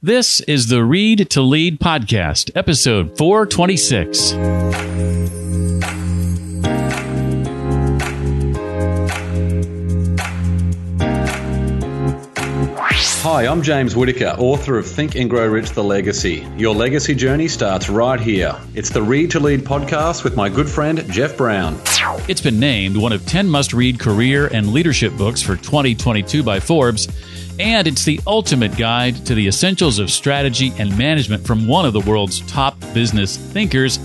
This is the Read to Lead podcast, episode 426. Hi, I'm James Whittaker, author of Think and Grow Rich The Legacy. Your legacy journey starts right here. It's the Read to Lead podcast with my good friend Jeff Brown. It's been named one of 10 must read career and leadership books for 2022 by Forbes and it's the ultimate guide to the essentials of strategy and management from one of the world's top business thinkers.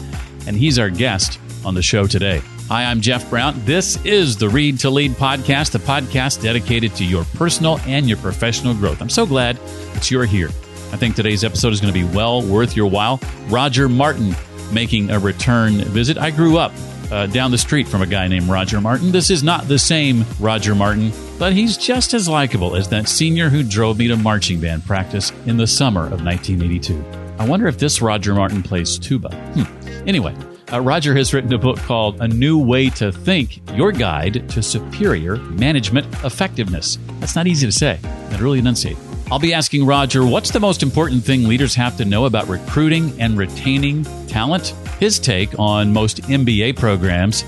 And he's our guest on the show today. Hi, I'm Jeff Brown. This is the Read to Lead podcast, the podcast dedicated to your personal and your professional growth. I'm so glad that you're here. I think today's episode is going to be well worth your while. Roger Martin making a return visit. I grew up uh, down the street from a guy named Roger Martin. This is not the same Roger Martin, but he's just as likable as that senior who drove me to marching band practice in the summer of 1982. I wonder if this Roger Martin plays tuba. Hmm. Anyway, uh, Roger has written a book called A New Way to Think Your Guide to Superior Management Effectiveness. That's not easy to say, and really enunciate. I'll be asking Roger what's the most important thing leaders have to know about recruiting and retaining talent, his take on most MBA programs,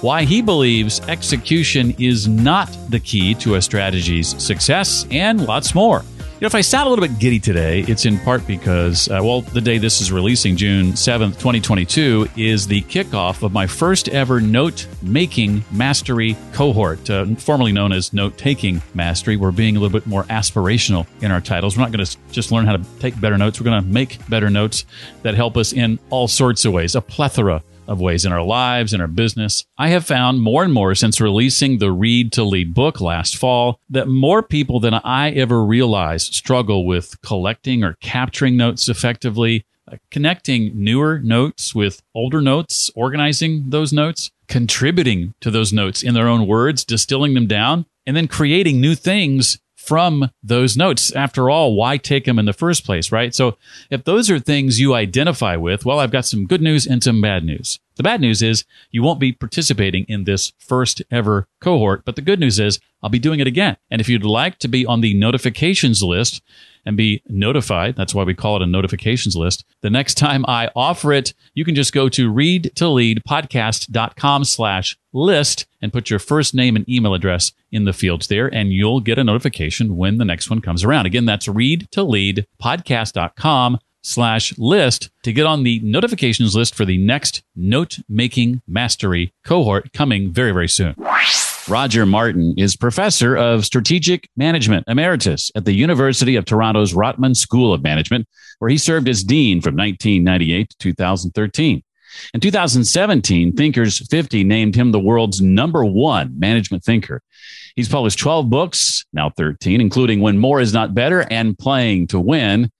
why he believes execution is not the key to a strategy's success, and lots more. You know, if I sound a little bit giddy today, it's in part because, uh, well, the day this is releasing, June 7th, 2022, is the kickoff of my first ever note making mastery cohort, uh, formerly known as note taking mastery. We're being a little bit more aspirational in our titles. We're not going to just learn how to take better notes, we're going to make better notes that help us in all sorts of ways, a plethora of ways in our lives, in our business. I have found more and more since releasing the Read to Lead book last fall that more people than I ever realized struggle with collecting or capturing notes effectively, uh, connecting newer notes with older notes, organizing those notes, contributing to those notes in their own words, distilling them down, and then creating new things from those notes. After all, why take them in the first place, right? So if those are things you identify with, well, I've got some good news and some bad news. The bad news is you won't be participating in this first ever cohort, but the good news is I'll be doing it again. And if you'd like to be on the notifications list and be notified, that's why we call it a notifications list. The next time I offer it, you can just go to readtoleadpodcast.com slash list and put your first name and email address in the fields there, and you'll get a notification when the next one comes around. Again, that's readtoleadpodcast.com slash list to get on the notifications list for the next note making mastery cohort coming very, very soon. Roger Martin is professor of strategic management emeritus at the University of Toronto's Rotman School of Management, where he served as dean from 1998 to 2013. In 2017, Thinkers 50 named him the world's number one management thinker. He's published 12 books, now 13, including When More Is Not Better and Playing to Win.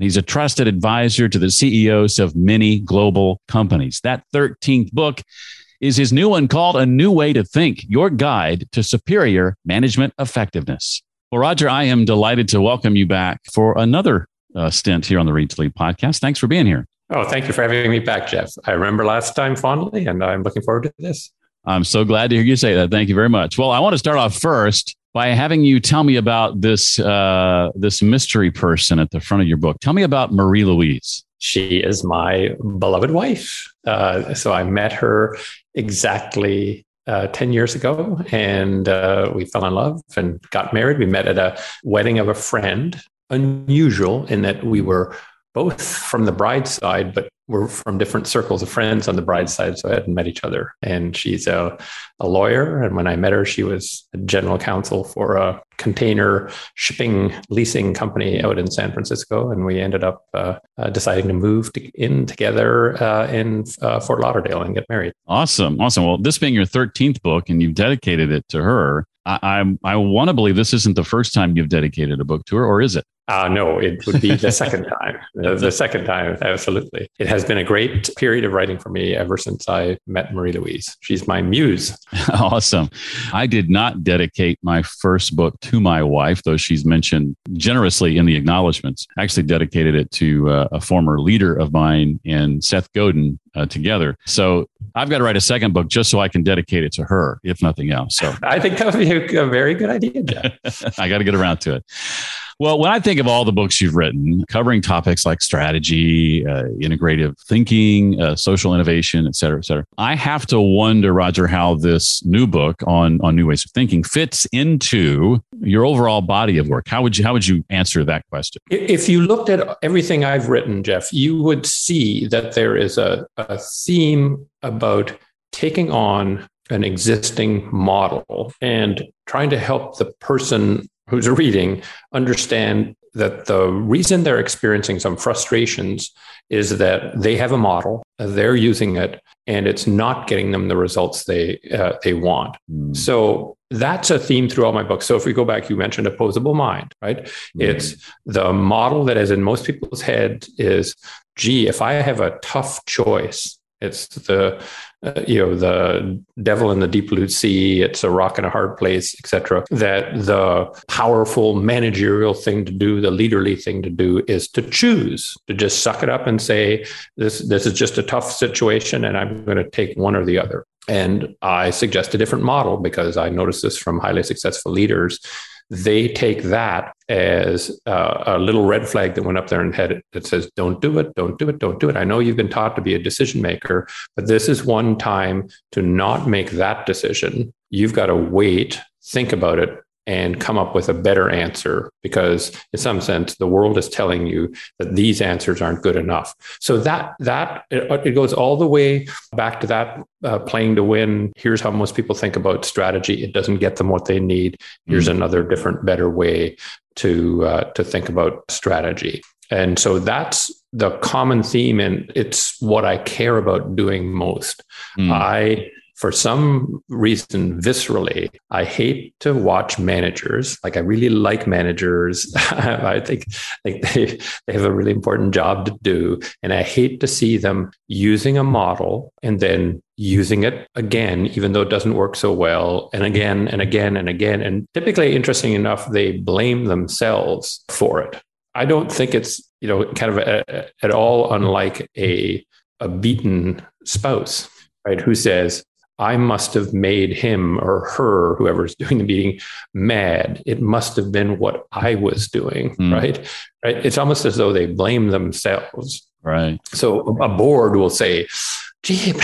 He's a trusted advisor to the CEOs of many global companies. That 13th book is his new one called A New Way to Think Your Guide to Superior Management Effectiveness. Well, Roger, I am delighted to welcome you back for another uh, stint here on the Read to Lead podcast. Thanks for being here. Oh, thank you for having me back, Jeff. I remember last time fondly, and I'm looking forward to this. I'm so glad to hear you say that. Thank you very much. Well, I want to start off first by having you tell me about this uh, this mystery person at the front of your book. Tell me about Marie Louise. She is my beloved wife. Uh, so I met her exactly uh, 10 years ago and uh, we fell in love and got married. We met at a wedding of a friend. Unusual in that we were both from the bride's side, but we're from different circles of friends on the bride's side. So I hadn't met each other. And she's a, a lawyer. And when I met her, she was a general counsel for a container shipping leasing company out in San Francisco. And we ended up uh, uh, deciding to move to, in together uh, in uh, Fort Lauderdale and get married. Awesome. Awesome. Well, this being your 13th book and you've dedicated it to her, I, I, I want to believe this isn't the first time you've dedicated a book to her, or is it? Uh, no, it would be the second time. The, the, second time, absolutely. It has been a great period of writing for me ever since I met Marie Louise. She's my muse. awesome. I did not dedicate my first book to my wife, though she's mentioned generously in the acknowledgments. I actually dedicated it to uh, a former leader of mine and Seth Godin uh, together. So I've got to write a second book just so I can dedicate it to her, if nothing else. So I think that would be a, a very good idea. I got to get around to it. Well, when I think of all the books you've written covering topics like strategy, uh, integrative thinking, uh, social innovation, et cetera, et cetera, I have to wonder, Roger, how this new book on, on new ways of thinking fits into your overall body of work. How would you, how would you answer that question? If you looked at everything I've written, Jeff, you would see that there is a, a theme about taking on an existing model and trying to help the person who's reading understand that the reason they're experiencing some frustrations is that they have a model, they're using it, and it's not getting them the results they uh, they want. Mm. So that's a theme through all my books. So if we go back, you mentioned opposable mind, right? Mm. It's the model that is in most people's head is, gee, if I have a tough choice, it's the uh, you know the devil in the deep blue sea it's a rock in a hard place etc that the powerful managerial thing to do the leaderly thing to do is to choose to just suck it up and say this this is just a tough situation and i'm going to take one or the other. And i suggest a different model because i noticed this from highly successful leaders they take that as a little red flag that went up there and head that says, "Don't do it, don't do it, don't do it." I know you've been taught to be a decision maker, but this is one time to not make that decision. You've got to wait, think about it, and come up with a better answer because in some sense the world is telling you that these answers aren't good enough. So that that it, goes all the way back to that uh, playing to win. Here's how most people think about strategy. It doesn't get them what they need. Here's mm another different better way to uh, to think about strategy. And so that's the common theme and it's what i care about doing most. Mm. i for some reason, viscerally, I hate to watch managers. Like I really like managers. I think like they, they have a really important job to do. And I hate to see them using a model and then using it again, even though it doesn't work so well, and again and again and again. And typically, interesting enough, they blame themselves for it. I don't think it's, you know, kind of a, at all unlike a, a beaten spouse, right? Who says, I must have made him or her, whoever's doing the meeting, mad. It must have been what I was doing, mm. right? Right. It's almost as though they blame themselves. Right. So a board will say, gee,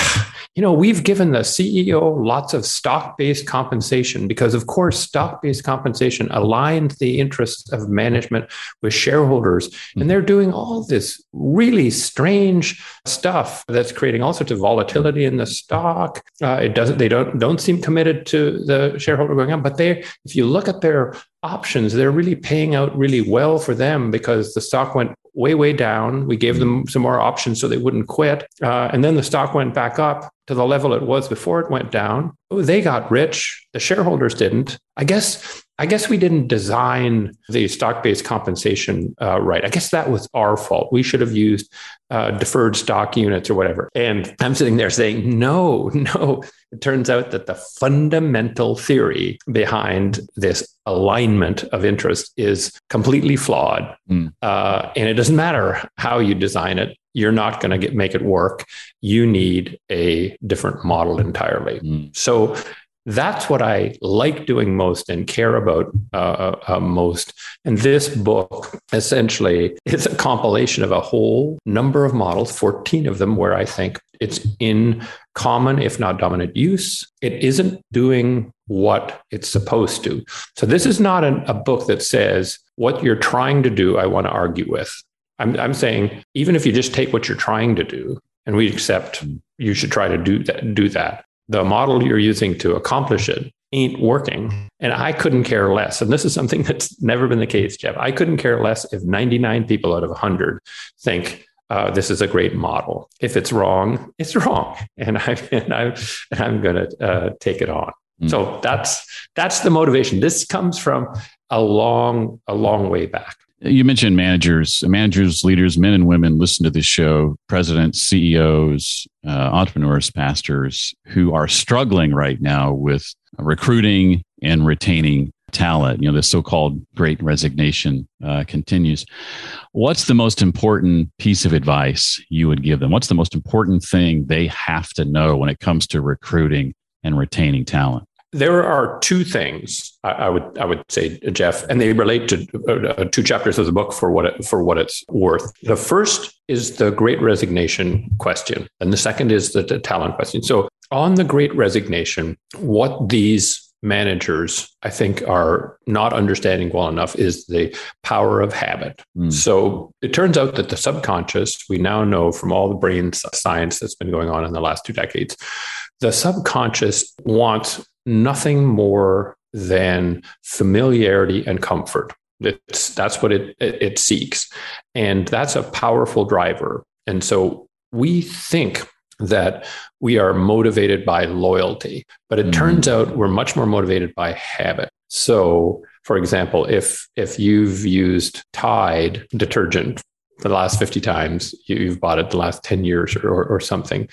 you know, we've given the CEO lots of stock based compensation because, of course, stock based compensation aligns the interests of management with shareholders. Mm-hmm. And they're doing all this really strange stuff that's creating all sorts of volatility in the stock. Uh, it doesn't, they don't, don't seem committed to the shareholder going up, but they, if you look at their options, they're really paying out really well for them because the stock went way, way down. We gave them some more options so they wouldn't quit. Uh, and then the stock went back up to the level it was before it went down. Oh, they got rich. The shareholders didn't. I guess I guess we didn't design the stock-based compensation uh, right. I guess that was our fault. We should have used uh, deferred stock units or whatever. And I'm sitting there saying, no, no. It turns out that the fundamental theory behind this alignment of interest is completely flawed, mm. uh, and it doesn't matter how you design it. You're not going to get make it work. You need a different model entirely. Mm. So that's what I like doing most and care about uh, uh, uh, most. And this book essentially is a compilation of a whole number of models, 14 of them, where I think it's in common, if not dominant use. It isn't doing what it's supposed to. So this is not an, a book that says what you're trying to do, I want to argue with. I'm, I'm saying even if you just take what you're trying to do and we accept you should try to do that, do that the model you're using to accomplish it ain't working. And I couldn't care less. And this is something that's never been the case, Jeff. I couldn't care less if 99 people out of 100 think uh, this is a great model. If it's wrong, it's wrong, and I and I and I'm going to uh, take it on. Mm. So that's that's the motivation. This comes from a long a long way back. You mentioned managers, managers, leaders, men and women listen to this show, presidents, CEOs, uh, entrepreneurs, pastors who are struggling right now with recruiting and retaining talent. You know, the so called great resignation uh, continues. What's the most important piece of advice you would give them? What's the most important thing they have to know when it comes to recruiting and retaining talent? There are two things I, I, would I would say, Jeff, and they relate to uh, two chapters of the book for what it, for what it's worth. The first is the Great Resignation question, and the second is the, the talent question. So, on the Great Resignation, what these managers, I think, are not understanding well enough is the power of habit. Mm. So it turns out that the subconscious, we now know from all the brain science that's been going on in the last two decades, the subconscious wants nothing more than familiarity and comfort. It's, that's what it, it, it seeks. And that's a powerful driver. And so we think that we are motivated by loyalty, but it mm-hmm. turns out we're much more motivated by habit. So, for example, if if you've used Tide detergent the last 50 times, you've bought it the last 10 years or, or, or something,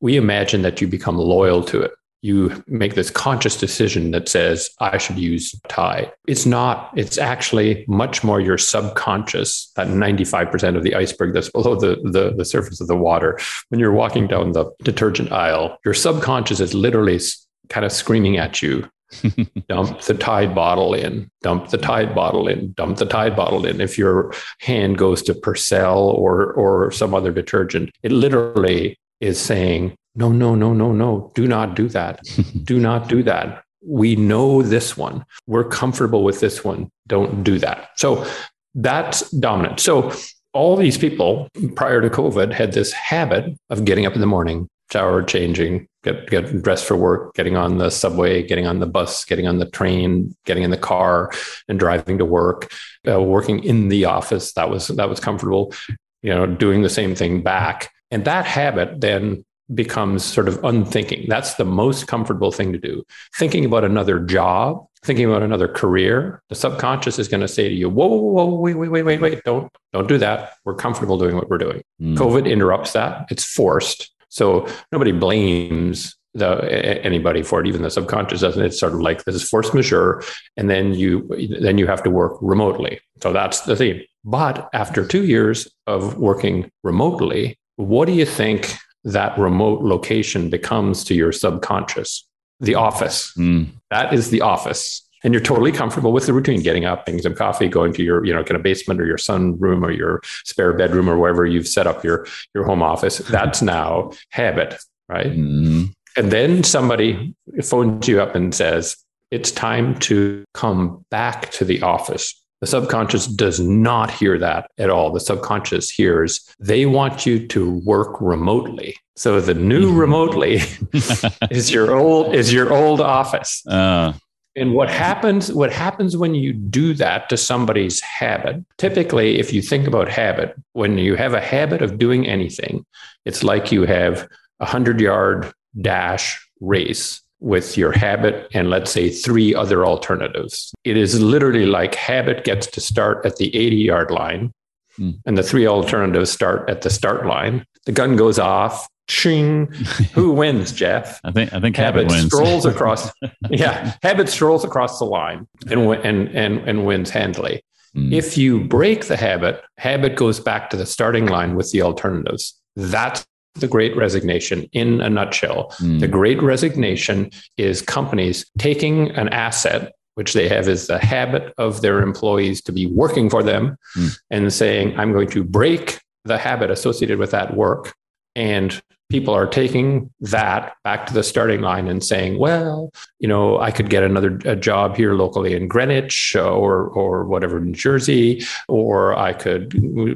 we imagine that you become loyal to it you make this conscious decision that says, I should use Tide. It's not, it's actually much more your subconscious, that 95% of the iceberg that's below the, the, the surface of the water. When you're walking down the detergent aisle, your subconscious is literally kind of screaming at you dump the Tide bottle in, dump the Tide bottle in, dump the Tide bottle in. If your hand goes to Persil or or some other detergent, it literally is saying, no, no, no, no, no, do not do that. do not do that. We know this one. We're comfortable with this one. Don't do that. So that's dominant. So all these people prior to COVID had this habit of getting up in the morning, shower, changing, get, get dressed for work, getting on the subway, getting on the bus, getting on the train, getting in the car and driving to work, uh, working in the office. That was, that was comfortable, you know, doing the same thing back. And that habit then becomes sort of unthinking. That's the most comfortable thing to do. Thinking about another job, thinking about another career, the subconscious is going to say to you, whoa, whoa, whoa, wait, wait, wait, wait, wait, don't, don't do that. We're comfortable doing what we're doing. Mm. COVID interrupts that. It's forced. So nobody blames the anybody for it, even the subconscious doesn't. It's sort of like this is force majeure, and then you then you have to work remotely. So that's the theme. But after two years of working remotely, what do you think that remote location becomes to your subconscious? The office. Mm. That is the office. And you're totally comfortable with the routine, getting up, getting some coffee, going to your, you know, kind of basement or your sun room or your spare bedroom or wherever you've set up your, your home office. That's now habit, right? Mm. And then somebody phones you up and says, it's time to come back to the office the subconscious does not hear that at all. The subconscious hears they want you to work remotely. So the new mm-hmm. remotely is your old is your old office. Uh. And what happens what happens when you do that to somebody's habit? Typically, if you think about habit, when you have a habit of doing anything, it's like you have a 100-yard dash race with your habit and let's say three other alternatives. It is literally like habit gets to start at the 80 yard line mm. and the three alternatives start at the start line. The gun goes off. Ching. Who wins, Jeff? I think I think habit, habit wins. strolls across. yeah, habit strolls across the line and and and and wins handily. Mm. If you break the habit, habit goes back to the starting line with the alternatives. That's the great resignation in a nutshell. Mm. The great resignation is companies taking an asset, which they have is the habit of their employees to be working for them, mm. and saying, I'm going to break the habit associated with that work. And people are taking that back to the starting line and saying, well, you know, I could get another a job here locally in Greenwich or or whatever New Jersey, or I could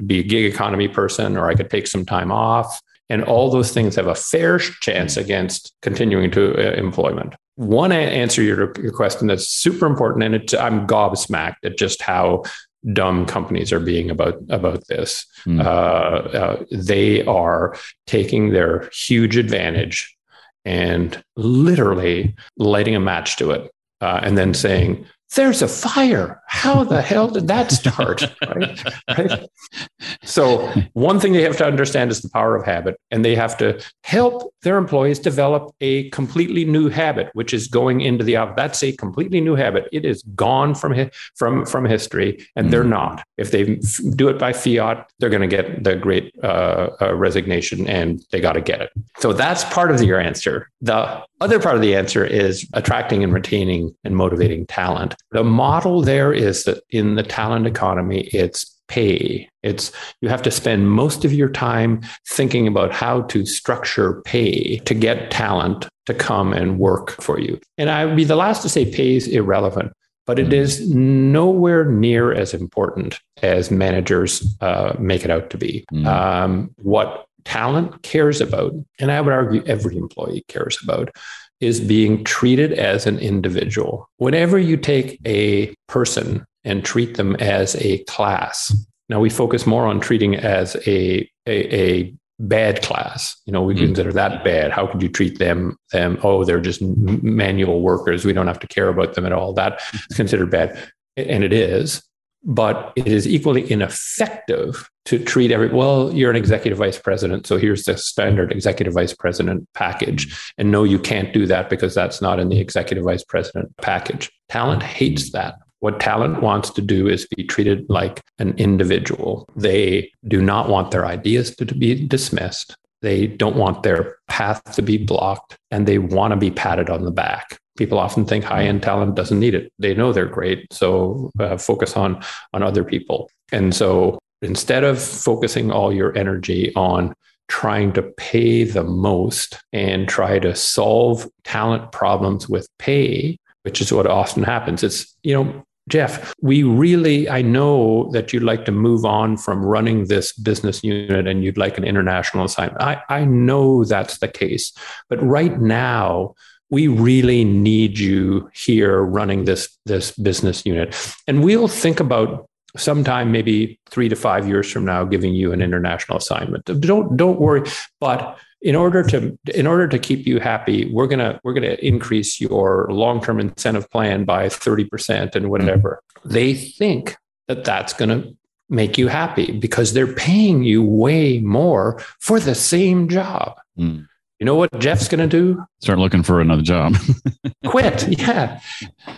be a gig economy person, or I could take some time off. And all those things have a fair chance against continuing to uh, employment. One answer your, your question that's super important, and it, I'm gobsmacked at just how dumb companies are being about about this. Mm. Uh, uh, they are taking their huge advantage and literally lighting a match to it, uh, and then saying, "There's a fire. How the hell did that start?" right? right? So one thing they have to understand is the power of habit, and they have to help their employees develop a completely new habit, which is going into the office. That's a completely new habit. It is gone from from from history, and mm-hmm. they're not. If they do it by fiat, they're going to get the great uh, uh, resignation, and they got to get it. So that's part of your answer. The other part of the answer is attracting and retaining and motivating talent. The model there is that in the talent economy, it's pay. It's you have to spend most of your time thinking about how to structure pay to get talent to come and work for you. And I would be the last to say pay is irrelevant, but it is nowhere near as important as managers uh, make it out to be. Mm. Um, what talent cares about, and I would argue every employee cares about, is being treated as an individual. Whenever you take a person and treat them as a class, now we focus more on treating as a, a, a bad class. You know, we mm consider that bad. How could you treat them? Them? Oh, they're just manual workers. We don't have to care about them at all. That's considered bad, and it is but it is equally ineffective to treat every well you're an executive vice president so here's the standard executive vice president package. And no you can't do that because that's not in the executive vice president package. Talent hates that. What talent wants to do is be treated like an individual. They do not want their ideas to be dismissed. They don't want their path to be blocked and they want to be patted on the back people often think high end talent doesn't need it. They know they're great, so uh, focus on on other people. And so instead of focusing all your energy on trying to pay the most and try to solve talent problems with pay, which is what often happens. It's, you know, Jeff, we really, I know that you'd like to move on from running this business unit and you'd like an international assignment. I, I know that's the case. But right now, we really need you here running this this business unit. And we'll think about sometime maybe 3 to 5 years from now giving you an international assignment. Don't don't worry. But in order to in order to keep you happy we're going to we're going to increase your long-term incentive plan by 30% and whatever. Mm-hmm. they think that that's going to make you happy because they're paying you way more for the same job. Mm. You know what Jeff's going to do? Start looking for another job. Quit. Yeah.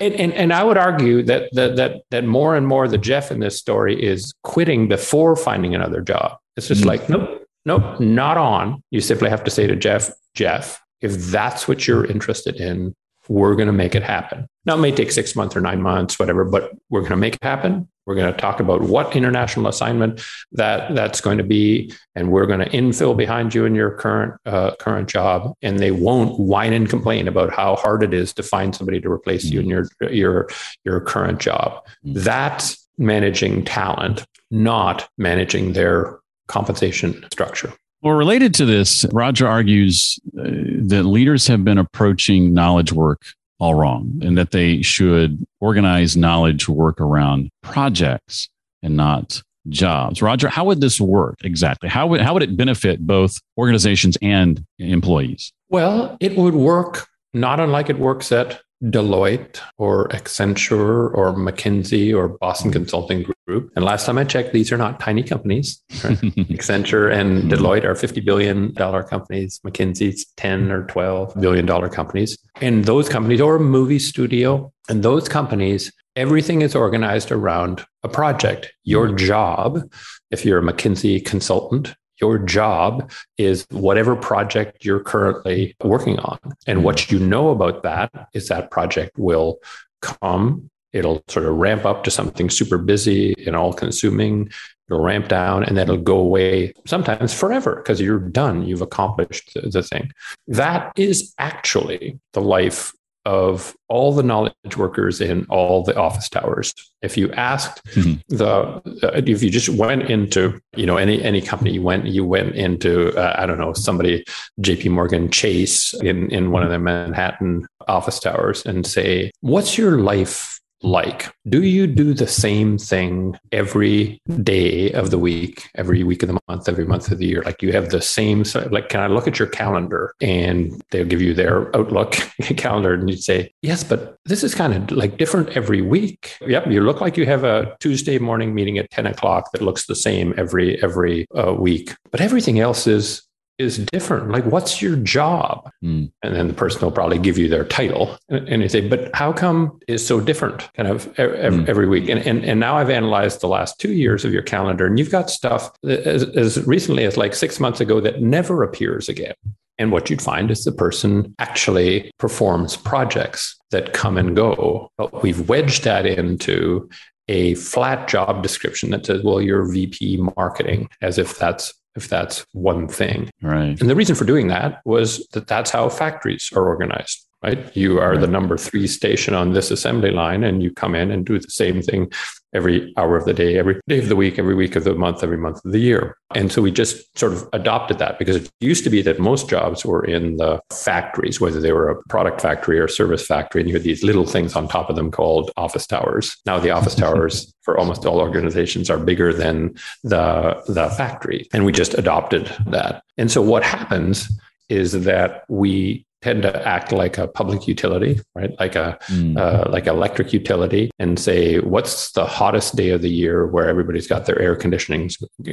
And, and, and I would argue that, that, that, that more and more the Jeff in this story is quitting before finding another job. It's just mm-hmm. like, nope, nope, not on. You simply have to say to Jeff, Jeff, if that's what you're interested in, we're going to make it happen. Now, it may take six months or nine months, whatever, but we're going to make it happen. We're going to talk about what international assignment that that's going to be, and we're going to infill behind you in your current uh, current job. And they won't whine and complain about how hard it is to find somebody to replace mm-hmm. you in your your your current job. Mm-hmm. That's managing talent, not managing their compensation structure. Well, related to this, Roger argues uh, that leaders have been approaching knowledge work all wrong and that they should organize knowledge work around projects and not jobs. Roger, how would this work exactly? How would, how would it benefit both organizations and employees? Well, it would work not unlike it works at Deloitte or Accenture or McKinsey or Boston Consulting Group. And last time I checked, these are not tiny companies. Right? Accenture and mm-hmm. Deloitte are $50 billion companies. McKinsey's 10 or $12 billion companies. And those companies, or a movie studio, and those companies, everything is organized around a project. Your job, if you're a McKinsey consultant, your job is whatever project you're currently working on. And what mm. you know about that is that project will come, it'll sort of ramp up to something super busy and all consuming. It'll ramp down and then it'll go away sometimes forever because you're done. You've accomplished the thing. That is actually the life of all the knowledge workers in all the office towers. If you asked mm-hmm. the, uh, if you just went into, you know, any any company, you went you went into, uh, I don't know, somebody, J.P. Morgan Chase in in one of the Manhattan office towers, and say, "What's your life like? Do you do the same thing every day of the week, every week of the month, every month of the year? Like you have the same, like, can I look at your calendar and they'll give you their Outlook calendar and you'd say, yes, but this is kind of like different every week. Yep. You look like you have a Tuesday morning meeting at 10 o'clock that looks the same every, every uh, week, but everything else is is different. Like, what's your job? Mm. And then the person will probably give you their title and, you say, but how come is so different kind of every, mm. every week? And, and, and now I've analyzed the last two years of your calendar and you've got stuff as, as recently as like six months ago that never appears again. And what you'd find is the person actually performs projects that come and go. But we've wedged that into a flat job description that says, well, you're VP marketing, as if that's if that's one thing. Right. And the reason for doing that was that that's how factories are organized, right? You are the number three station on this assembly line, and you come in and do the same thing every hour of the day, every day of the week, every week of the month, every month of the year. And so we just sort of adopted that because it used to be that most jobs were in the factories, whether they were a product factory or service factory, and you had these little things on top of them called office towers. Now the office towers for almost all organizations are bigger than the, the factory. And we just adopted that. And so what happens is that we tend to act like a public utility, right? Like a mm. uh, like electric utility, and say what's the hottest day of the year where everybody's got their air conditioning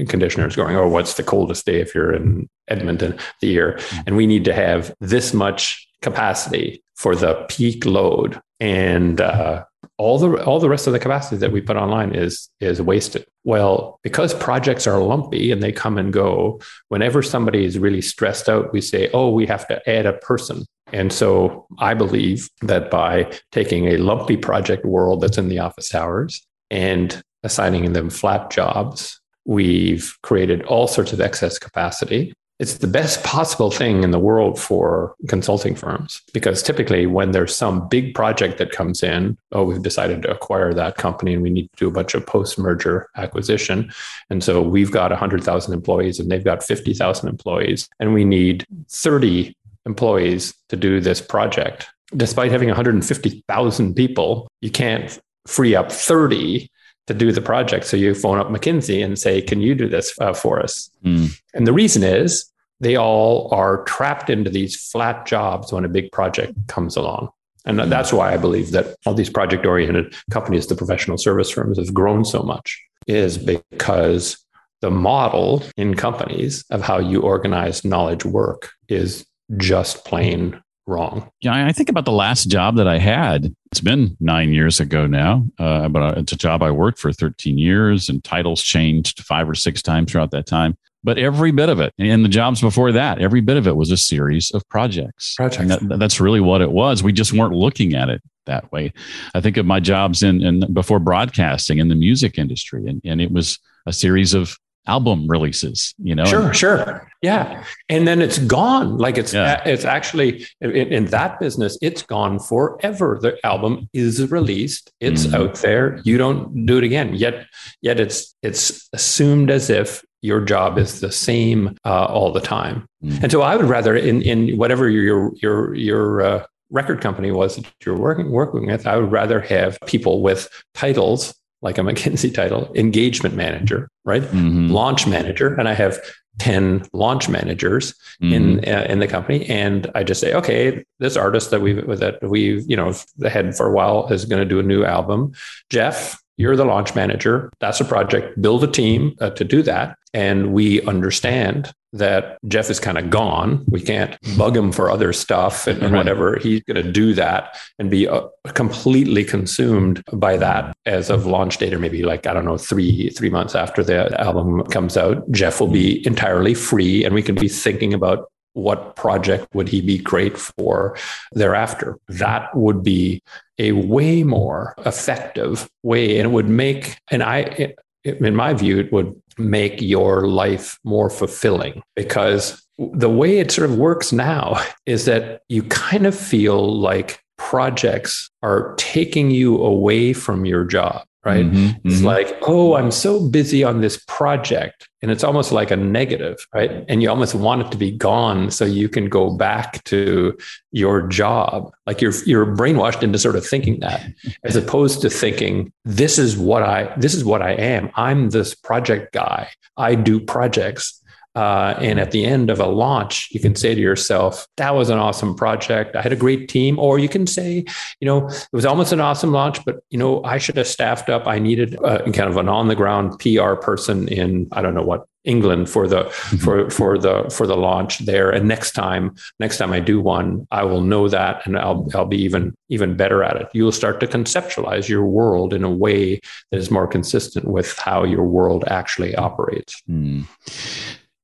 conditioners going, or what's the coldest day if you're in Edmonton the year, mm. and we need to have this much capacity for the peak load, and uh, all the all the rest of the capacity that we put online is is wasted. Well, because projects are lumpy and they come and go, whenever somebody is really stressed out, we say, "Oh, we have to add a person." And so I believe that by taking a lumpy project world that's in the office hours and assigning them flat jobs, we've created all sorts of excess capacity it's the best possible thing in the world for consulting firms because typically when there's some big project that comes in oh we've decided to acquire that company and we need to do a bunch of post merger acquisition. And so we've got 100,000 employees and they've got 50,000 employees and we need 30 employees to do this project. Despite having 150,000 people you can't free up 30 to do the project. So you phone up McKinsey and say, Can you do this uh, for us? Mm. And the reason is they all are trapped into these flat jobs when a big project comes along. And mm. that's why I believe that all these project oriented companies, the professional service firms, have grown so much, is because the model in companies of how you organize knowledge work is just plain wrong. Yeah, I think about the last job that I had. It's been nine years ago now, uh, but it's a job I worked for 13 years, and titles changed five or six times throughout that time. But every bit of it, and the jobs before that, every bit of it was a series of projects. Projects. That, that's really what it was. We just weren't looking at it that way. I think of my jobs in, in before broadcasting in the music industry, and, and it was a series of album releases you know sure sure. Yeah. And then it's gone. Like it's yeah. it's actually in, in, that business it's gone forever. The album is released. It's mm out there. You don't do it again. Yet yet it's it's assumed as if your job is the same uh, all the time. Mm and so i would rather in in whatever your your your uh, record company was that you're working working with i would rather have people with titles like a McKinsey title, engagement manager, right? Mm-hmm. Launch manager. And I have 10 launch managers mm-hmm. in uh, in the company and i just say okay this artist that we've that we've you know had for a while is going to do a new album jeff you're the launch manager. That's a project. Build a team uh, to do that. And we understand that Jeff is kind of gone. We can't bug him for other stuff and, and whatever. He's going to do that and be uh, completely consumed by that as of launch date, or maybe like, I don't know, three, three months after the album comes out. Jeff will be entirely free and we can be thinking about what project would he be great for thereafter? That would be a way more effective way, and it would make, and I, in my view, it would make your life more fulfilling because the way it sort of works now is that you kind of feel like projects are taking you away from your job right? Mm-hmm, it's mm-hmm. like, oh, I'm so busy on this project. And it's almost like a negative, right? And you almost want it to be gone so you can go back to your job. Like you're you're brainwashed into sort of thinking that, as opposed to thinking, this is what I this is what I am. I'm this project guy. I do projects. Uh, and at the end of a launch, you can say to yourself, that was an awesome project. I had a great team. Or you can say, you know, it was almost an awesome launch, but, you know, I should have staffed up. I needed a, kind of an on the ground PR person in, I don't know what, England for the mm-hmm. for for the for the launch there. And next time, next time I do one, I will know that, and I'll I'll be even even better at it. You'll start to conceptualize your world in a way that is more consistent with how your world actually operates. Mm.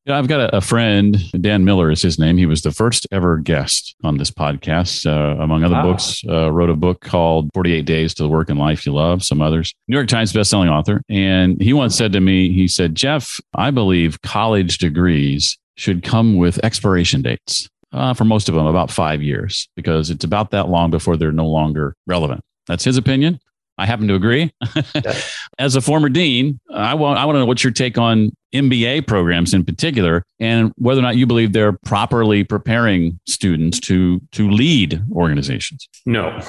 Know, I've got a, a, friend, Dan Miller is his name. He was the first ever guest on this podcast. Uh, among other books, uh, wrote a book called 48 Days to the Work and Life You Love, some others. New York Times bestselling author. And he once said to me, he said, Jeff, I believe college degrees should come with expiration dates. Uh, for most of them, about five years, because it's about that long before they're no longer relevant. That's his opinion. I happen to agree. As a former dean, I want I want to know what's your take on MBA programs in particular, and whether or not you believe they're properly preparing students to to lead organizations. No,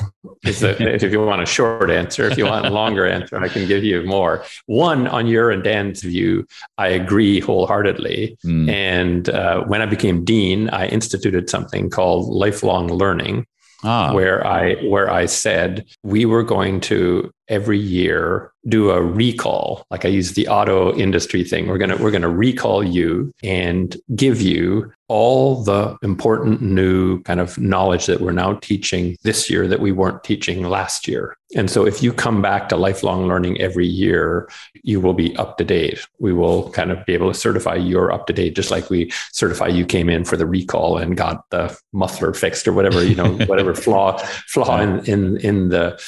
a, if you want a short answer, if you want a longer answer, I can give you more. One, on your and Dan's view, I agree wholeheartedly. Mm. And uh, when I became dean, I instituted something called lifelong learning ah. where I where I said we were going to every year do a recall like i use the auto industry thing. We're going to we're going to recall you and give you all the important new kind of knowledge that we're now teaching this year that we weren't teaching last year. And so if you come back to lifelong learning every year you will be up to date. We will kind of be able to certify you're up to date just like we certify you came in for the recall and got the muffler fixed or whatever you know whatever flaw flaw in in in the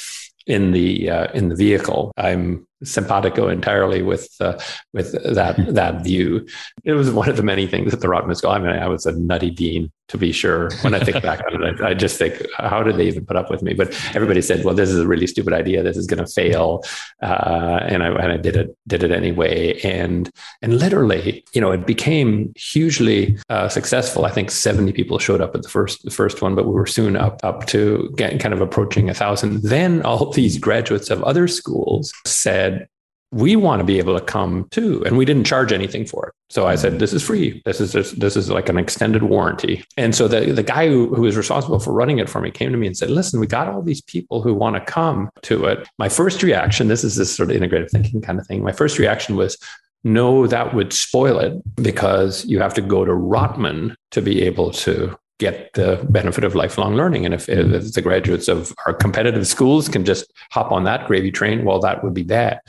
in the uh, in the vehicle. I'm simpatico entirely with uh, with that hmm. that view. It was one of the many things that the Rotman School. I mean, I was a nutty dean to be sure. When I think back on it, I, I, just think, how did they even put up with me? But everybody said, "Well, this is a really stupid idea. This is going to fail," uh, and I and I did it did it anyway. And and literally, you know, it became hugely uh, successful. I think seventy people showed up at the first the first one, but we were soon up up to getting kind of approaching a thousand. Then all these graduates of other schools said, we want to be able to come too and we didn't charge anything for it. So i said mm. this is free. This is just, this is like an extended warranty. And so the, the guy who, who was responsible for running it for me came to me and said listen we got all these people who want to come to it. My first reaction this is this sort of integrative thinking kind of thing. My first reaction was no that would spoil it because you have to go to rotman to be able to get the benefit of lifelong learning. And if, if, mm. the graduates of our competitive schools can just hop on that gravy train, well, that would be that.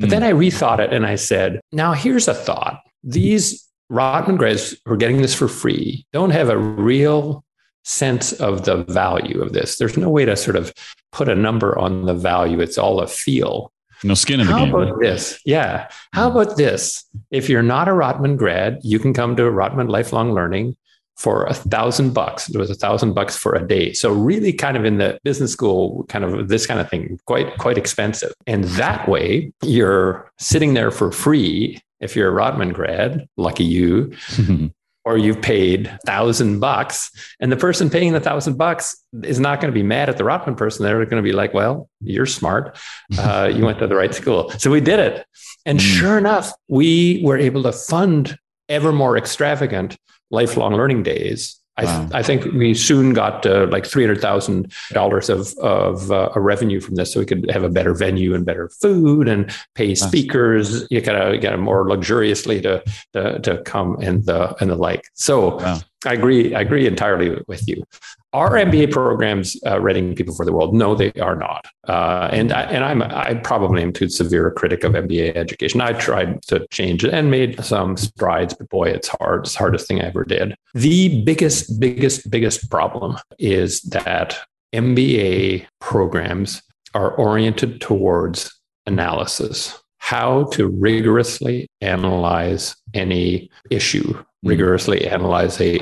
But mm. then I rethought it and I said, now here's a thought. These Rotman grads who are getting this for free don't have a real sense of the value of this. There's no way to sort of put a number on the value. It's all a feel. No skin in the How game. How about this? Yeah. How about this? If you're not a Rotman grad, you can come to Rotman Lifelong Learning for a thousand bucks. It was a thousand bucks for a day. So really kind of in the business school, kind of this kind of thing, quite, quite expensive. And that way you're sitting there for free. If you're a Rotman grad, lucky you, or you've paid thousand bucks and the person paying the thousand bucks is not going to be mad at the Rotman person. They're going to be like, well, you're smart. Uh, you went to the right school. So we did it. And mm. sure enough, we were able to fund ever more extravagant lifelong learning days. I, wow. I think we soon got uh, like three hundred thousand dollars of of uh, a revenue from this, so we could have a better venue and better food and pay speakers. You gotta get more luxuriously to, to to come and the and the like. So wow. I agree. I agree entirely with you. Are MBA programs uh, readying people for the world? No, they are not. Uh, and I, and I'm I probably am too severe a critic of MBA education. I tried to change it and made some strides, but boy, it's hard. It's the hardest thing I ever did. The biggest, biggest, biggest problem is that MBA programs are oriented towards analysis how to rigorously analyze any issue. Rigorously analyze a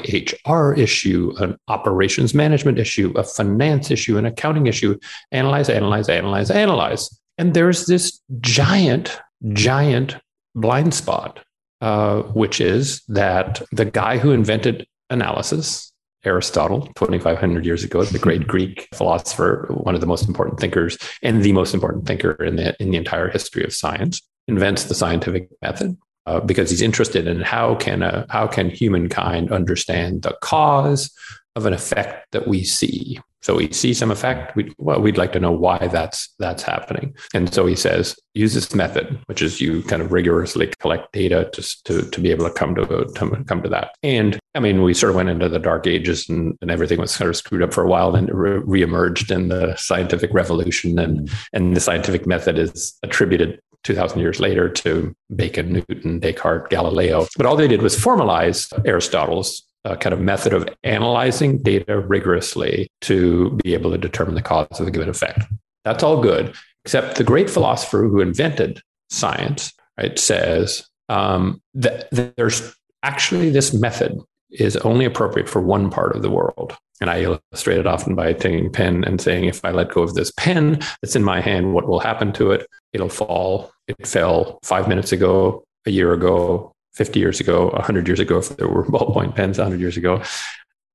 HR issue, an operations management issue, a finance issue, an accounting issue, analyze, analyze, analyze, analyze. And there's this giant, giant blind spot, uh, which is that the guy who invented analysis, Aristotle, 2,500 years ago, the great Greek philosopher, one of the most important thinkers and the most important thinker in the, in the entire history of science, invents the scientific method. Uh, because he's interested in how can a, how can humankind understand the cause of an effect that we see. So we see some effect. We, well, we'd like to know why that's that's happening. And so he says, use this method, which is you kind of rigorously collect data just to, to be able to come to, to come to that. And I mean, we sort of went into the dark ages and, and everything was sort of screwed up for a while, and re- reemerged in the scientific revolution, and and the scientific method is attributed 2000 years later to Bacon, Newton, Descartes, Galileo. But all they did was formalize Aristotle's a kind of method of analyzing data rigorously to be able to determine the cause of a given effect. That's all good, except the great philosopher who invented science, right, says um, that there's actually this method is only appropriate for one part of the world. And I illustrate it often by taking a pen and saying, if I let go of this pen that's in my hand, what will happen to it? It'll fall. It fell five minutes ago, a year ago, 50 years ago, 100 years ago, if there were ballpoint pens 100 years ago,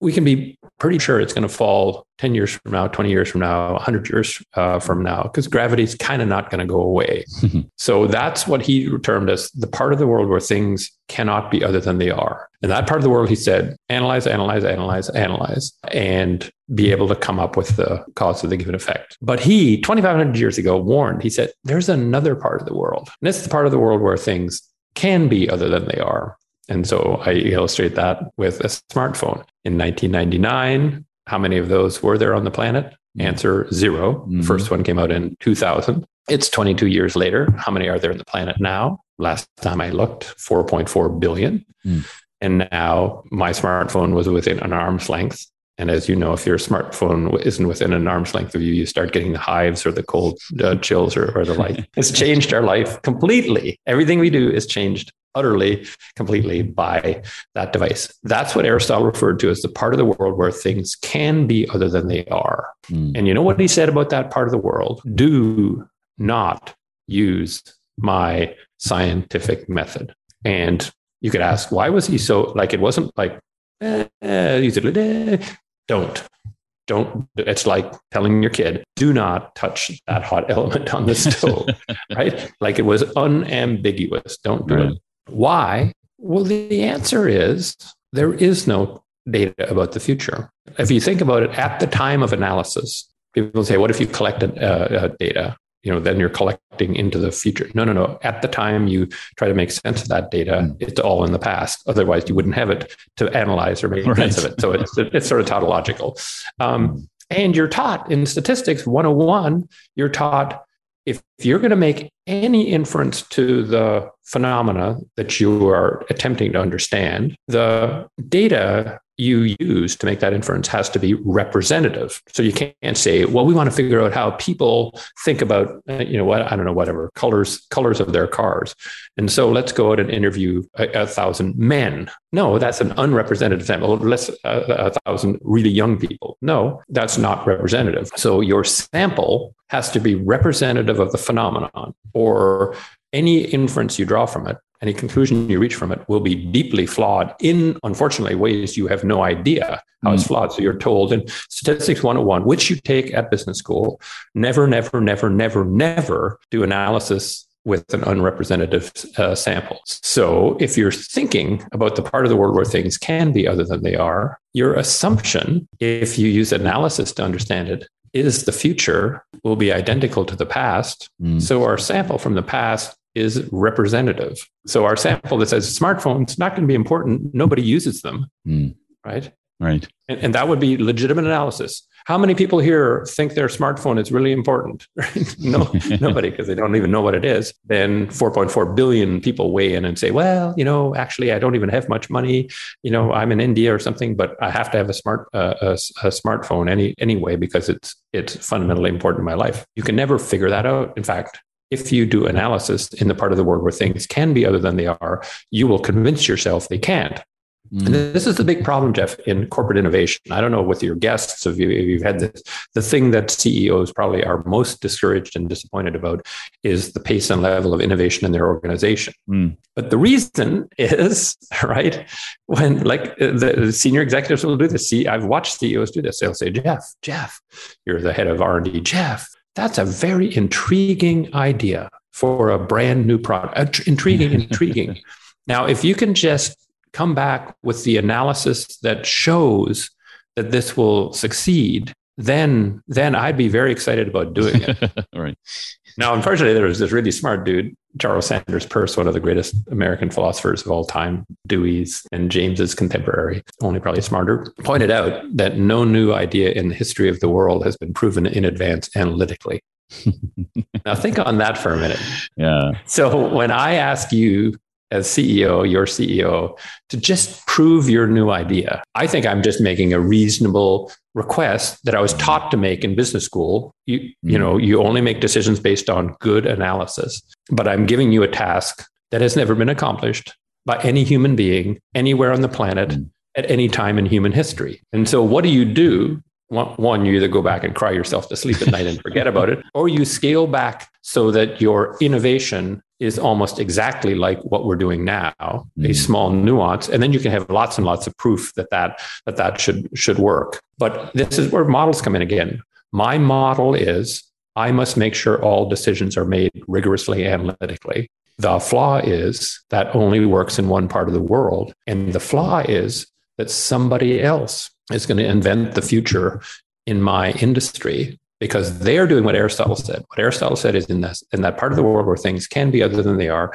we can be pretty sure it's going to fall 10 years from now, 20 years from now, 100 years uh, from now, because gravity is kind of not going to go away. so that's what he termed as the part of the world where things cannot be other than they are. And that part of the world, he said, analyze, analyze, analyze, analyze, and be able to come up with the cause of the given effect. But he, 2,500 years ago, warned, he said, there's another part of the world. And this is the part of the world where things can be other than they are. And so I illustrate that with a smartphone. In 1999, how many of those were there on the planet? Mm-hmm. Answer 0 mm-hmm. The first one came out in 2000. It's 22 years later. How many are there on the planet now? Last time I looked, 4.4 billion. Mm. And now my smartphone was within an arm's length. And as you know, if your smartphone isn't within an arm's length of you, you start getting the hives or the cold uh, chills or, or the like. it's changed our life completely. Everything we do is changed utterly, completely by that device. That's what Aristotle referred to as the part of the world where things can be other than they are. Mm. And you know what he said about that part of the world? Do not use my scientific method. And you could ask, why was he so like, it wasn't like, eh, eh, don't don't it's like telling your kid do not touch that hot element on the stove right? Like it was unambiguous. Don't do right. it why? Well the answer is there is no data about the future. If you think about it at the time of analysis people say what if you collected uh, uh, data you know then you're collecting into the future. No no no. At the time you try to make sense of that data mm. it's all in the past. Otherwise you wouldn't have it to analyze or make right. sense of it. So it's, it's sort of tautological. Um, and you're taught in statistics 101 you're taught if you're going to make any inference to the phenomena that you are attempting to understand the data you use to make that inference has to be representative. So you can't say, well, we want to figure out how people think about, uh, you know, what I don't know, whatever colors colors of their cars, and so let's go out and interview a, a thousand men. No, that's an unrepresentative sample. Let's a thousand really young people. No, that's not representative. So your sample has to be representative of the phenomenon, or any inference you draw from it any conclusion you reach from it will be deeply flawed in, unfortunately, ways you have no idea how mm. it's flawed. So you're told in Statistics 101, which you take at business school, never, never, never, never, never do analysis with an unrepresentative uh, sample. So if you're thinking about the part of the world where things can be other than they are, your assumption, if you use analysis to understand it, is the future will be identical to the past. Mm. So our sample from the past is representative. So our sample that says smartphones not going to be important. Nobody uses them, mm. right? Right. And, and, that would be legitimate analysis. How many people here think their smartphone is really important? no, nobody, because they don't even know what it is. Then 4.4 billion people weigh in and say, well, you know, actually, I don't even have much money. You know, I'm in India or something, but I have to have a smart uh, a, a smartphone any anyway because it's it's fundamentally important in my life. You can never figure that out. In fact, if you do analysis in the part of the world where things can be other than they are, you will convince yourself they can't. Mm. And this is the big problem, Jeff, in corporate innovation. I don't know with your guests if, you, you've had this. The thing that CEOs probably are most discouraged and disappointed about is the pace and level of innovation in their organization. Mm. But the reason is right when like the senior executives will do this. See, I've watched CEOs do this. They'll say, "Jeff, Jeff, you're the head of R and D. Jeff, that's a very intriguing idea for a brand new product. intriguing, intriguing." Now, if you can just come back with the analysis that shows that this will succeed, then then I'd be very excited about doing it. right. Now, unfortunately, there was this really smart dude, Charles Sanders Peirce, one of the greatest American philosophers of all time, Dewey's and James's contemporary, only probably smarter, pointed out that no new idea in the history of the world has been proven in advance analytically. now, think on that for a minute. Yeah. So, when I ask you as CEO, your CEO, to just prove your new idea. I think I'm just making a reasonable request that I was taught to make in business school. You, mm-hmm. you know, you only make decisions based on good analysis, but I'm giving you a task that has never been accomplished by any human being anywhere on the planet mm-hmm. at any time in human history. And so, what do you do one, you either go back and cry yourself to sleep at night and forget about it, or you scale back so that your innovation is almost exactly like what we're doing now, mm-hmm. a small nuance, and then you can have lots and lots of proof that that that that should should work. But this is where models come in again. My model is I must make sure all decisions are made rigorously analytically. The flaw is that only works in one part of the world, and the flaw is that somebody else is going to invent the future in my industry because they're doing what Aristotle said. What Aristotle said is in this in that part of the world where things can be other than they are,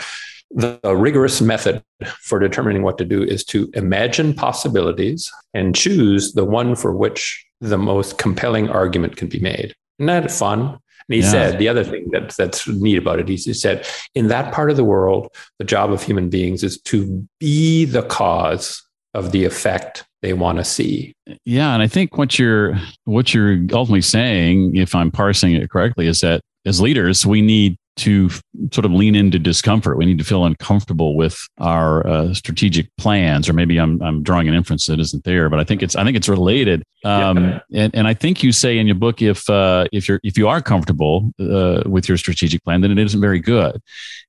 the, the rigorous method for determining what to do is to imagine possibilities and choose the one for which the most compelling argument can be made. Isn't that fun? And he yeah. said the other thing that, that's neat about it, he said, in that part of the world, the job of human beings is to be the cause of the effect they want to see. Yeah, and I think what you're what you're ultimately saying, if I'm parsing it correctly, is that as leaders, we need to sort of lean into discomfort. We need to feel uncomfortable with our uh, strategic plans, or maybe I'm, I'm drawing an inference that isn't there, but I think it's I think it's related. Um, yeah. and, and I think you say in your book if uh, if you're if you are comfortable uh, with your strategic plan, then it isn't very good.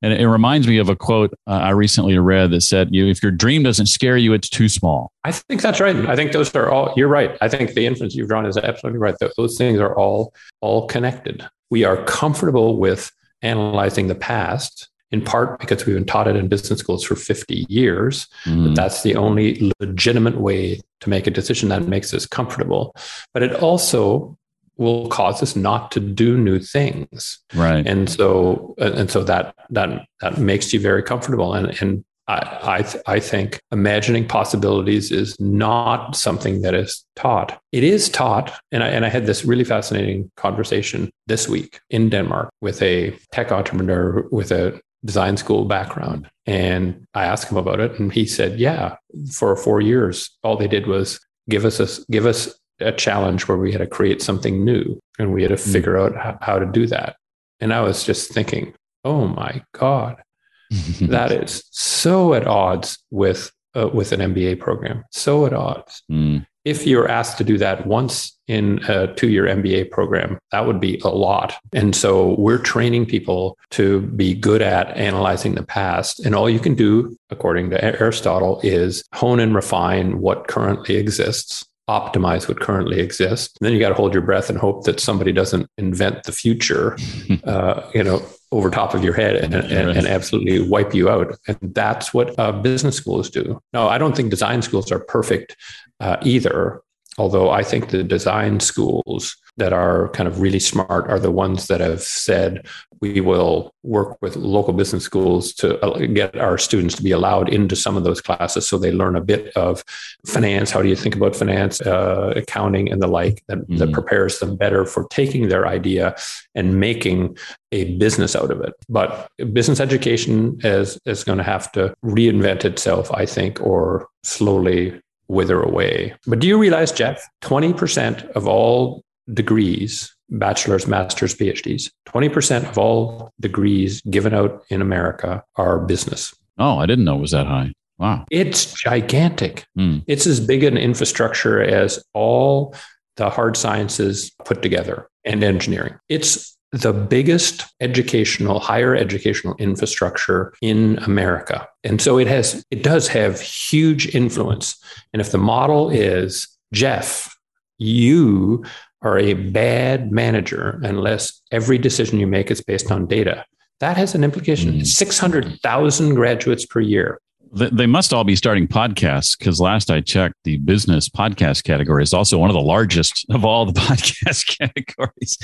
And it, it reminds me of a quote uh, I recently read that said, "You if your dream doesn't scare you, it's too small." I think that's right. I think those are all. You're right. I think the inference you've drawn is absolutely right. Those things are all all connected. We are comfortable with analyzing the past in part because we've been taught it in business schools for 50 years mm. that that's the only legitimate way to make a decision that makes us comfortable. But it also will cause us not to do new things. Right. And so and so that that that makes you very comfortable. And and I, I, th- I, think imagining possibilities is not something that is taught. It is taught. And I, and I had this really fascinating conversation this week in Denmark with a tech entrepreneur with a design school background. And I asked him about it. And he said, yeah, for four years, all they did was give us a, give us a challenge where we had to create something new and we had to hmm. figure out how, how to do that. And I was just thinking, oh my God that is so at odds with uh, with an MBA program. So at odds. Mm. If you're asked to do that once in a two year MBA program, that would be a lot. And so we're training people to be good at analyzing the past. And all you can do, according to Aristotle, is hone and refine what currently exists optimize what currently exists. And then you got to hold your breath and hope that somebody doesn't invent the future, uh, you know, over top of your head and, and, and, absolutely wipe you out. And that's what uh, business schools do. No, I don't think design schools are perfect uh, either. Although I think the design schools that are kind of really smart are the ones that have said we will work with local business schools to uh, get our students to be allowed into some of those classes so they learn a bit of finance. How do you think about finance uh, accounting and the like? That, mm-hmm. that prepares them better for taking their idea and making a business out of it. But business education is is going to have to reinvent itself i think or slowly wither away. But do you realize, Jeff, 20% of all degrees, bachelor's, master's, PhDs, 20% of all degrees given out in America are business. Oh, I didn't know it was that high. Wow. It's gigantic. Mm. It's as big an infrastructure as all the hard sciences put together and engineering. It's the biggest educational, higher educational infrastructure in America. And so it has, it does have huge influence. And if the model is Jeff, you are a bad manager unless every decision you make is based on data. That has an implication. Mm. 600,000 graduates per year they must all be starting podcasts because last I checked, the business podcast category is also one of the largest of all the podcast categories.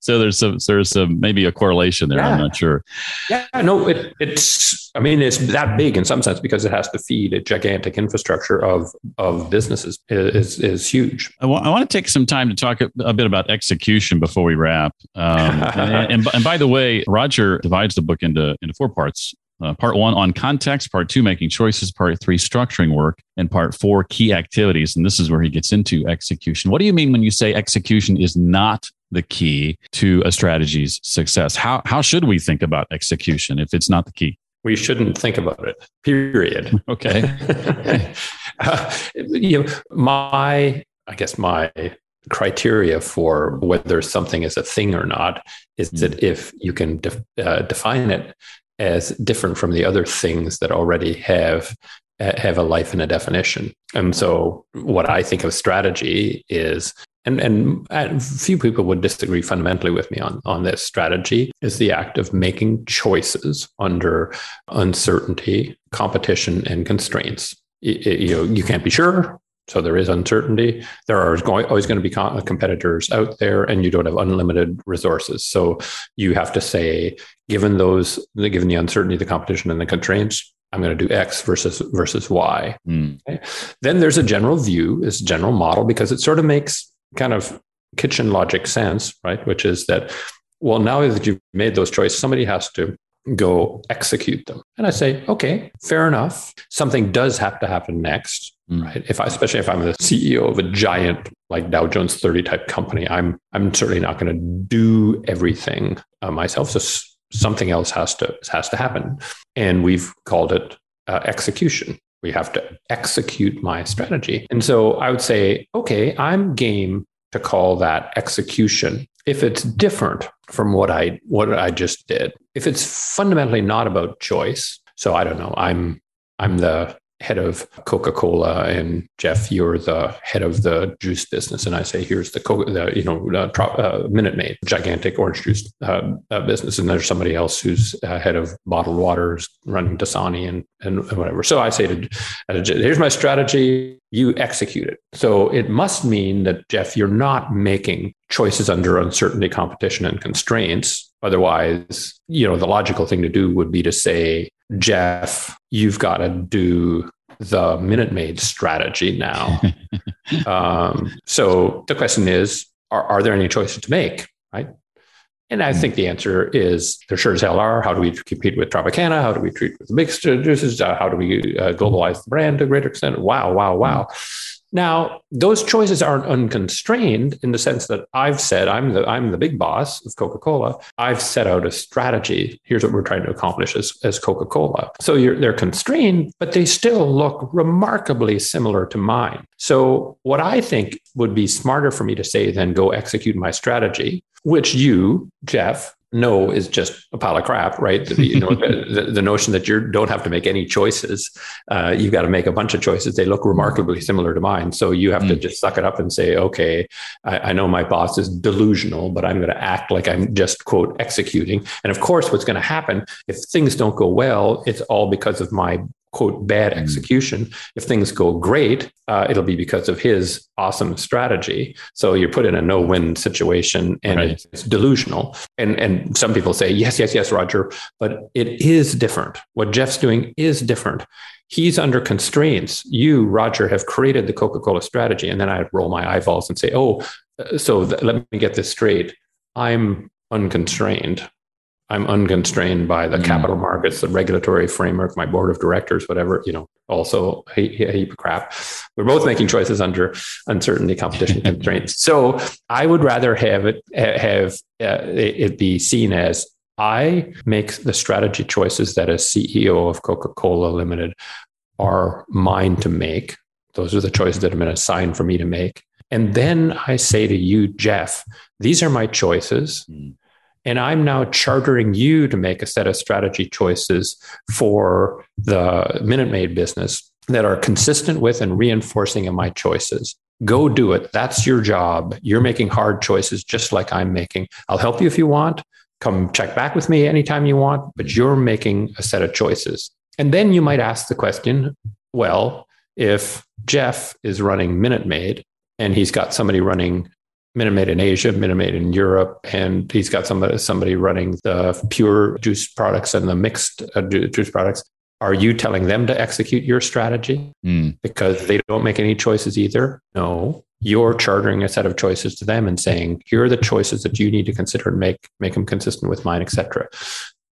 So there's some there's some maybe a correlation there. Yeah. I'm not sure. Yeah, no, it, it's I mean it's that big in some sense because it has to feed a gigantic infrastructure of of businesses is is huge. I, w- I want to take some time to talk a, a bit about execution before we wrap. Um, and, and, and by the way, Roger divides the book into into four parts. Uh, part one on context, part two, making choices, part three, structuring work, and part four, key activities. And this is where he gets into execution. What do you mean when you say execution is not the key to a strategy's success? How, how should we think about execution if it's not the key? We shouldn't think about it, period. okay. uh, you know, my, I guess my criteria for whether something is a thing or not is mm. that if you can uh, define it as different from the other things that already have have a life and a definition. And so, what I think of strategy is, and and few people would disagree fundamentally with me on on this. Strategy is the act of making choices under uncertainty, competition, and constraints. You know, you can't be sure. So there is uncertainty. There are always going to be competitors out there, and you don't have unlimited resources. So you have to say, given those, given the uncertainty, the competition, and the constraints, I'm going to do X versus versus Y. Mm. Okay? Then there's a general view, this general model, because it sort of makes kind of kitchen logic sense, right? Which is that, well, now that you've made those choices, somebody has to go execute them. And I say, okay, fair enough. Something does have to happen next. Right? If I, especially if I'm the CEO of a giant like Dow Jones 30 type company, I'm I'm certainly not going to do everything uh, myself. So something else has to has to happen, and we've called it uh, execution. We have to execute my strategy. And so I would say, okay, I'm game to call that execution if it's different from what I what I just did. If it's fundamentally not about choice, so I don't know, I'm I'm the head of Coca-Cola and Jeff, you're the head of the juice business. And I say, here's the, Coca, the you know, uh, uh, Minute Maid, gigantic orange juice uh, uh, business. And there's somebody else who's uh, head of bottled waters running Dasani and, and whatever. So I say to, here's my strategy. You execute it. So it must mean that Jeff, you're not making choices under uncertainty, competition, and constraints. Otherwise, you know, the logical thing to do would be to say, Jeff, you've got to do the Minute Maid strategy now. um, so the question is, are, are there any choices to make? Right. And I think the answer is there sure as hell are. How do we compete with Tropicana? How do we treat with the mixed juices? Uh, how do we uh, globalize the brand to a greater extent? Wow, wow, wow. Now, those choices aren't unconstrained in the sense that I've said I'm the I'm the big boss of Coca-Cola. I've set out a strategy. Here's what we're trying to accomplish as, as Coca-Cola. So they're constrained, but they still look remarkably similar to mine. So what I think would be smarter for me to say than go execute my strategy, which you, Jeff, know is just a pile of crap, right? The, you know, the, the, notion that you don't have to make any choices, uh, you've got to make a bunch of choices. They look remarkably similar to mine, so you have mm. to just suck it up and say, okay, I, I know my boss is delusional, but I'm going to act like I'm just quote executing. And of course, what's going to happen if things don't go well? It's all because of my quote bad hmm. execution. If things go great, uh, it'll be because of his awesome strategy. So you're put in a no-win situation, and right. it's delusional. And and some people say yes, yes, yes, Roger, but it is different. What Jeff's doing is different. He's under constraints. You, Roger, have created the Coca-Cola strategy, and then I roll my eyeballs and say, oh, uh, so th- let me get this straight. I'm unconstrained. I'm unconstrained by the mm. capital markets, the regulatory framework, my board of directors, whatever, you know, also a, a heap of crap. We're both making choices under uncertainty, competition constraints. So I would rather have it have uh, it be seen as I make the strategy choices that a CEO of Coca-Cola Limited are mine to make. Those are the choices that have been assigned for me to make. And then I say to you, Jeff, these are my choices. Mm. And I'm now chartering you to make a set of strategy choices for the Minute Maid business that are consistent with and reinforcing in my choices. Go do it. That's your job. You're making hard choices just like I'm making. I'll help you if you want. Come check back with me anytime you want, but you're making a set of choices. And then you might ask the question well, if Jeff is running Minute Maid and he's got somebody running Minute Maid in Asia, Minute Maid in Europe, and he's got somebody somebody running the pure juice products and the mixed uh, juice products. Are you telling them to execute your strategy mm. because they don't make any choices either? No, you're chartering a set of choices to them and saying, "Here are the choices that you need to consider and make make them consistent with mine, etc."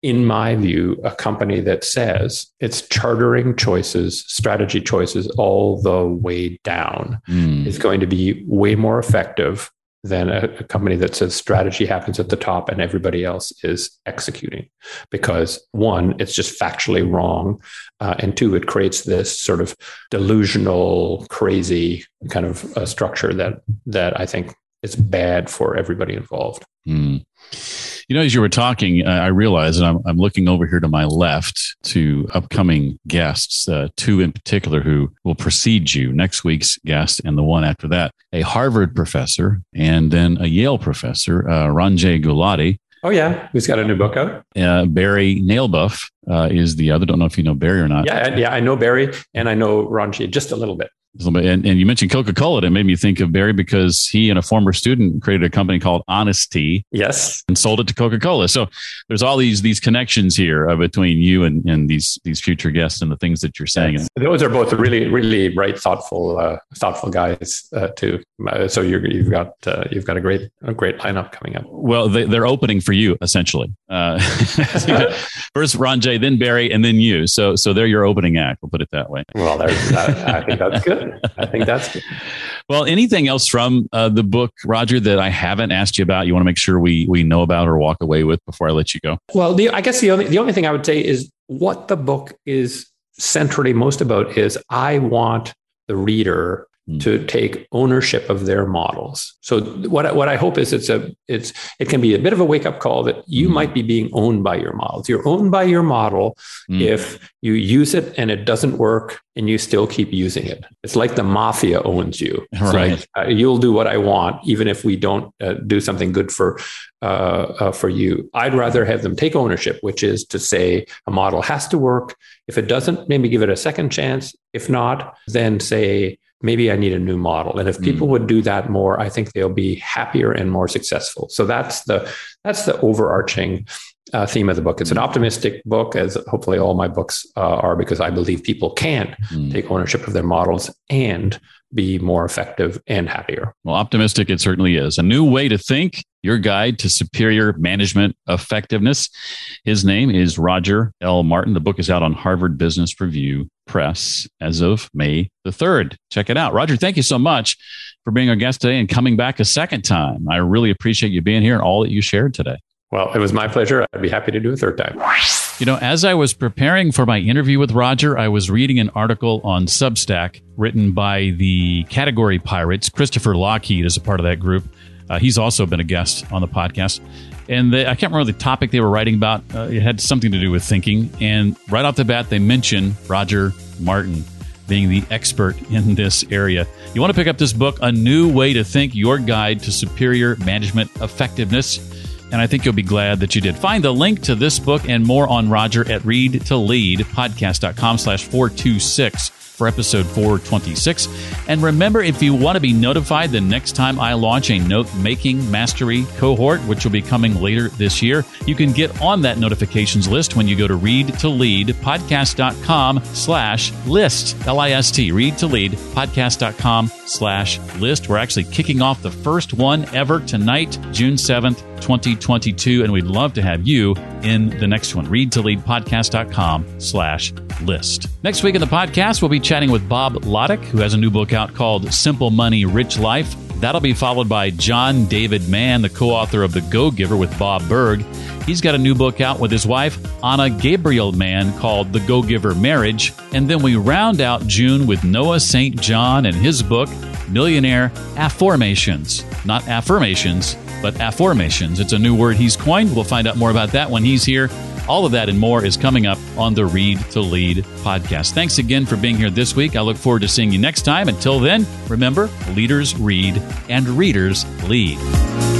in my view, a company that says it's chartering choices, strategy choices all the way down mm. is going to be way more effective than a, a, company that says strategy happens at the top and everybody else is executing. Because one, it's just factually wrong. Uh, and two, it creates this sort of delusional, crazy kind of uh, structure that, that I think is bad for everybody involved. Mm. You know, as you were talking, I realized, and I'm, I'm looking over here to my left to upcoming guests, uh, two in particular who will precede you next week's guest and the one after that, a Harvard professor and then a Yale professor, uh, Ranjay Gulati. Oh, yeah. Who's got a new book out? Uh, Barry Nalebuff uh, is the other. Don't know if you know Barry or not. Yeah, yeah, I know Barry and I know Ranjay just a little bit. And, and you mentioned Coca Cola. It made me think of Barry because he and a former student created a company called Honest Tea. Yes. And sold it to Coca Cola. So there's all these these connections here uh, between you and, and these these future guests and the things that you're saying. Yes. Those are both really really bright, thoughtful uh, thoughtful guys uh, too. Uh, so you have got uh, you've got a great a great lineup coming up. Well, they, are opening for you essentially. Uh, first Ranjay, then Barry, and then you. So so they're your opening act. We'll put it that way. Well, I think that's good. I think that's good. well, anything else from uh, the book, Roger, that I haven't asked you about? You want to make sure we we know about or walk away with before I let you go. Well, the, I guess the only the only thing I would say is what the book is centrally most about is I want the reader Hmm. to take ownership of their models. So what what I hope is it's a it's it can be a bit of a wake up call that you mm. might be being owned by your models. You're owned by your model mm. if you use it and it doesn't work and you still keep using it. It's like the mafia owns you. Right. uh, you'll do what I want even if we don't uh, do something good for uh, uh, for you. I'd rather have them take ownership, which is to say a model has to work. If it doesn't, maybe give it a second chance. If not, then say maybe I need a new model. And if people mm. would do that more, I think they'll be happier and more successful. So that's the that's the overarching uh, theme of the book. It's an hmm. optimistic book, as hopefully all my books uh, are, because I believe people can mm. take ownership of their models and be more effective and happier. Well, optimistic it certainly is. A new way to think, your guide to superior management effectiveness. His name is Roger L. Martin. The book is out on Harvard Business Review Press as of May the 3rd. Check it out. Roger, thank you so much for being our guest today and coming back a second time. I really appreciate you being here and all that you shared today. Well, it was my pleasure. I'd be happy to do a third time. You know, as I was preparing for my interview with Roger, I was reading an article on Substack written by the Category Pirates. Christopher Lochhead is a part of that group. Uh, he's also been a guest on the podcast. And they, I can't remember the topic they were writing about. Uh, it had something to do with thinking. And right off the bat, they mention Roger Martin being the expert in this area. You want to pick up this book, A New Way to Think Your Guide to Superior Management Effectiveness and I think you'll be glad that you did. Find the link to this book and more on Roger at readtoleadpodcast.com slash 426 for episode 426. And remember, if you want to be notified the next time I launch a note making mastery cohort, which will be coming later this year, you can get on that notifications list when you go to readtoleadpodcast.com slash list, L-I-S-T, readtoleadpodcast.com slash list. We're actually kicking off the first one ever tonight, June 7th, 2022. And we'd love to have you in the next one. Readtoleadpodcast.com slash list. Next week in the podcast, we'll be chatting with Bob Lotich, who has a new book out called Simple Money, Rich Life That'll be followed by John David Mann, the co author of The Go Giver with Bob Burg. He's got a new book out with his wife, Ana Gabriel Mann, called The Go Giver Marriage. And then we round out June with Noah St. John and his book, Millionaire Affirmations. Not affirmations, but afformations. It's a new word he's coined. We'll find out more about that when he's here. All of that and more is coming up on the Read to Lead podcast. Thanks again for being here this week. I look forward to seeing you next time. Until then, remember, leaders read and readers lead.